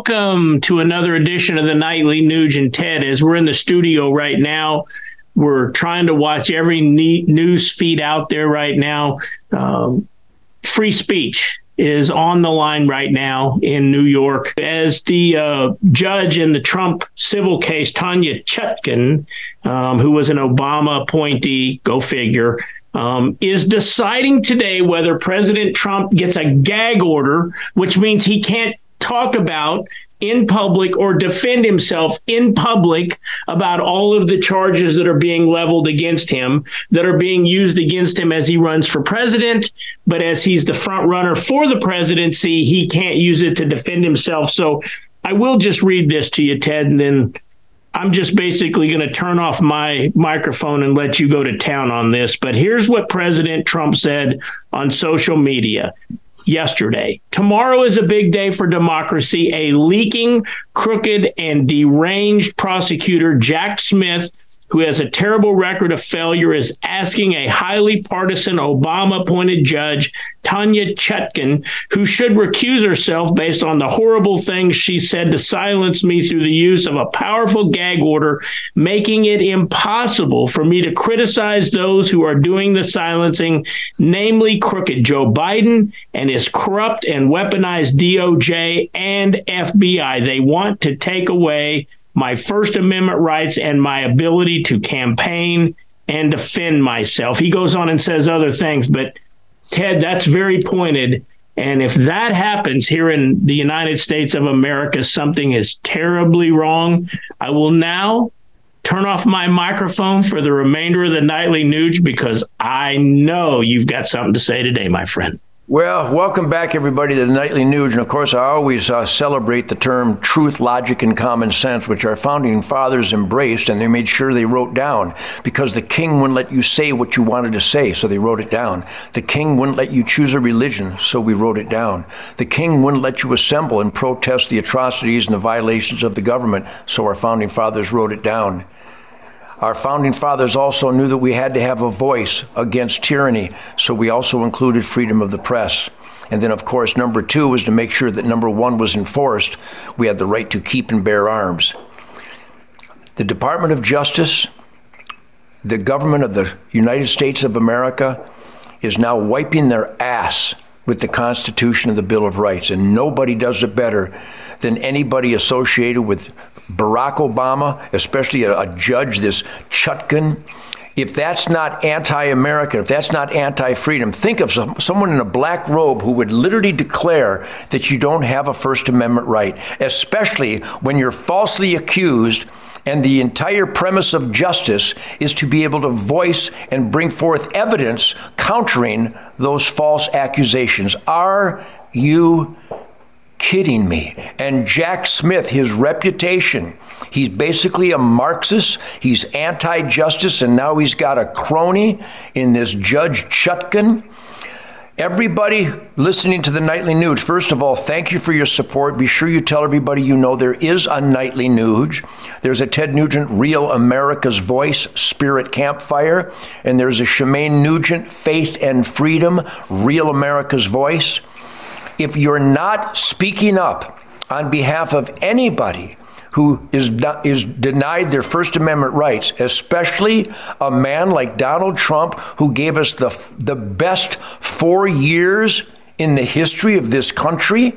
welcome to another edition of the Nightly Nuge and Ted. As we're in the studio right now, we're trying to watch every news feed out there right now. Um, free speech is on the line right now in New York as the uh, judge in the Trump civil case, Tanya Chutkan, um, who was an Obama appointee, go figure, um, is deciding today whether President Trump gets a gag order, which means he can't talk about in public or defend himself in public about all of the charges that are being leveled against him, that are being used against him as he runs for president. But as he's the front runner for the presidency, he can't use it to defend himself. So I will just read this to you, Ted, and then I'm just basically going to turn off my microphone and let you go to town on this. But here's what President Trump said on social media yesterday. Tomorrow is a big day for democracy. A leaking, crooked, and deranged prosecutor, Jack Smith, who has a terrible record of failure, is asking a highly partisan Obama appointed judge, Tanya Chutkan, who should recuse herself based on the horrible things she said to silence me through the use of a powerful gag order, making it impossible for me to criticize those who are doing the silencing, namely crooked Joe Biden and his corrupt and weaponized DOJ and FBI. They want to take away my First Amendment rights and my ability to campaign and defend myself. He goes on and says other things, but Ted, that's very pointed. And if that happens here in the United States of America, something is terribly wrong. I will now turn off my microphone for the remainder of the Nightly Nuge because I know you've got something to say today, my friend. Well, welcome back, everybody, to the Nightly Nuge. And of course, I always uh, celebrate the term truth, logic, and common sense, which our founding fathers embraced and they made sure they wrote down because the king wouldn't let you say what you wanted to say, so they wrote it down. The king wouldn't let you choose a religion, so we wrote it down. The king wouldn't let you assemble and protest the atrocities and the violations of the government, so our founding fathers wrote it down. Our founding fathers also knew that we had to have a voice against tyranny, so we also included freedom of the press. And then, of course, number two was to make sure that number one was enforced. We had the right to keep and bear arms. The Department of Justice, the government of the United States of America, is now wiping their ass with the Constitution and the Bill of Rights, and nobody does it better than anybody associated with Barack Obama, especially a, a judge, this Chutkan. If that's not anti American, if that's not anti freedom, think of some, someone in a black robe who would literally declare that you don't have a First Amendment right, especially when you're falsely accused and the entire premise of justice is to be able to voice and bring forth evidence countering those false accusations. Are you kidding me? And Jack Smith, his reputation, he's basically a Marxist, he's anti justice, and now he's got a crony in this Judge Chutkan. Everybody listening to the Nightly Nuge, first of all, thank you for your support. Be sure you tell everybody you know there is a Nightly Nuge. There's a Ted Nugent Real America's Voice Spirit Campfire, and there's a Shemane Nugent Faith and Freedom Real America's Voice if you're not speaking up on behalf of anybody who is, is denied their First Amendment rights, especially a man like Donald Trump, who gave us the, the best four years in the history of this country,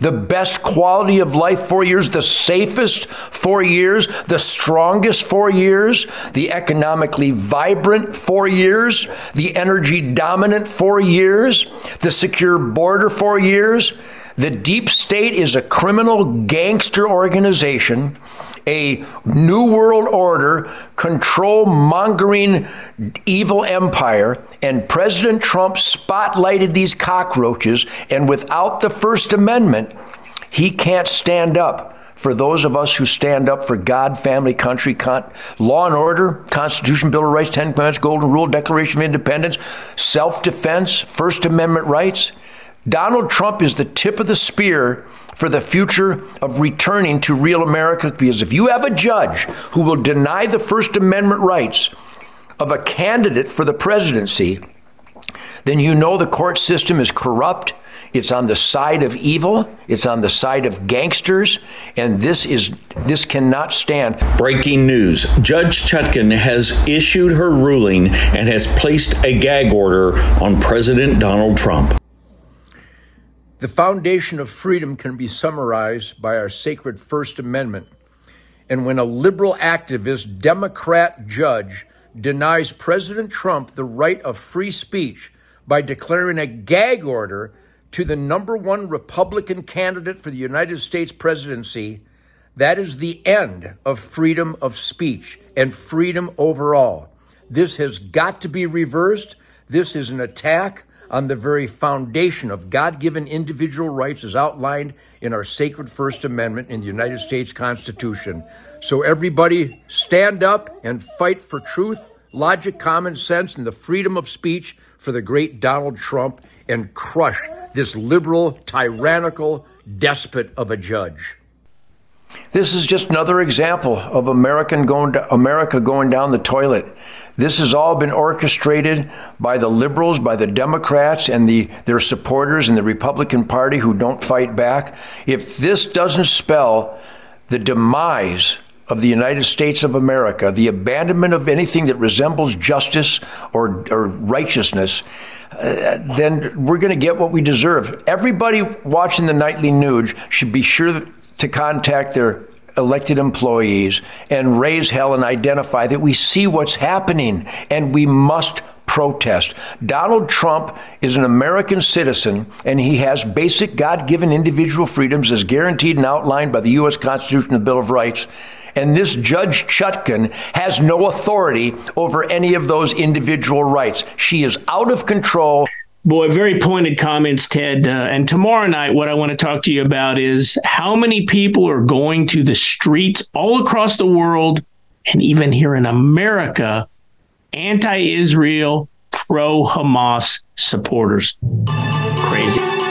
the best quality of life four years, the safest four years, the strongest four years, the economically vibrant four years, the energy dominant four years, the secure border four years. The deep state is a criminal gangster organization a new world order, control mongering evil empire, and President Trump spotlighted these cockroaches, and without the First Amendment, he can't stand up for those of us who stand up for God, family, country, con- law and order, Constitution, Bill of Rights, Ten Commandments, Golden Rule, Declaration of Independence, self defense, First Amendment rights. Donald Trump is the tip of the spear for the future of returning to real America. Because if you have a judge who will deny the First Amendment rights of a candidate for the presidency, then you know the court system is corrupt, It's on the side of evil. It's on the side of gangsters, and this is this cannot stand. Breaking news: Judge Chutkan has issued her ruling and has placed a gag order on President Donald Trump. The foundation of freedom can be summarized by our sacred First Amendment. And when a liberal activist Democrat judge denies President Trump the right of free speech by declaring a gag order to the number one Republican candidate for the United States presidency, that is the end of freedom of speech and freedom overall. This has got to be reversed. This is an attack on the very foundation of God given individual rights as outlined in our sacred First Amendment in the United States Constitution. So, everybody stand up and fight for truth, logic, common sense, and the freedom of speech for the great Donald Trump and crush this liberal, tyrannical despot of a judge. This is just another example of American going to, America going down the toilet. This has all been orchestrated by the liberals, by the Democrats, and the, their supporters in the Republican Party who don't fight back. If this doesn't spell the demise of the United States of America, the abandonment of anything that resembles justice or, or righteousness, uh, then we're going to get what we deserve. Everybody watching the Nightly Nuge should be sure to contact their elected employees and raise hell and identify that we see what's happening and we must protest. Donald Trump is an American citizen and he has basic God given individual freedoms as guaranteed and outlined by the U.S. Constitution and Bill of Rights. And this Judge Chutkan has no authority over any of those individual rights. She is out of control. Boy, very pointed comments, Ted. Uh, and tomorrow night, what I want to talk to you about is how many people are going to the streets all across the world and even here in America, anti Israel, pro Hamas supporters. Crazy.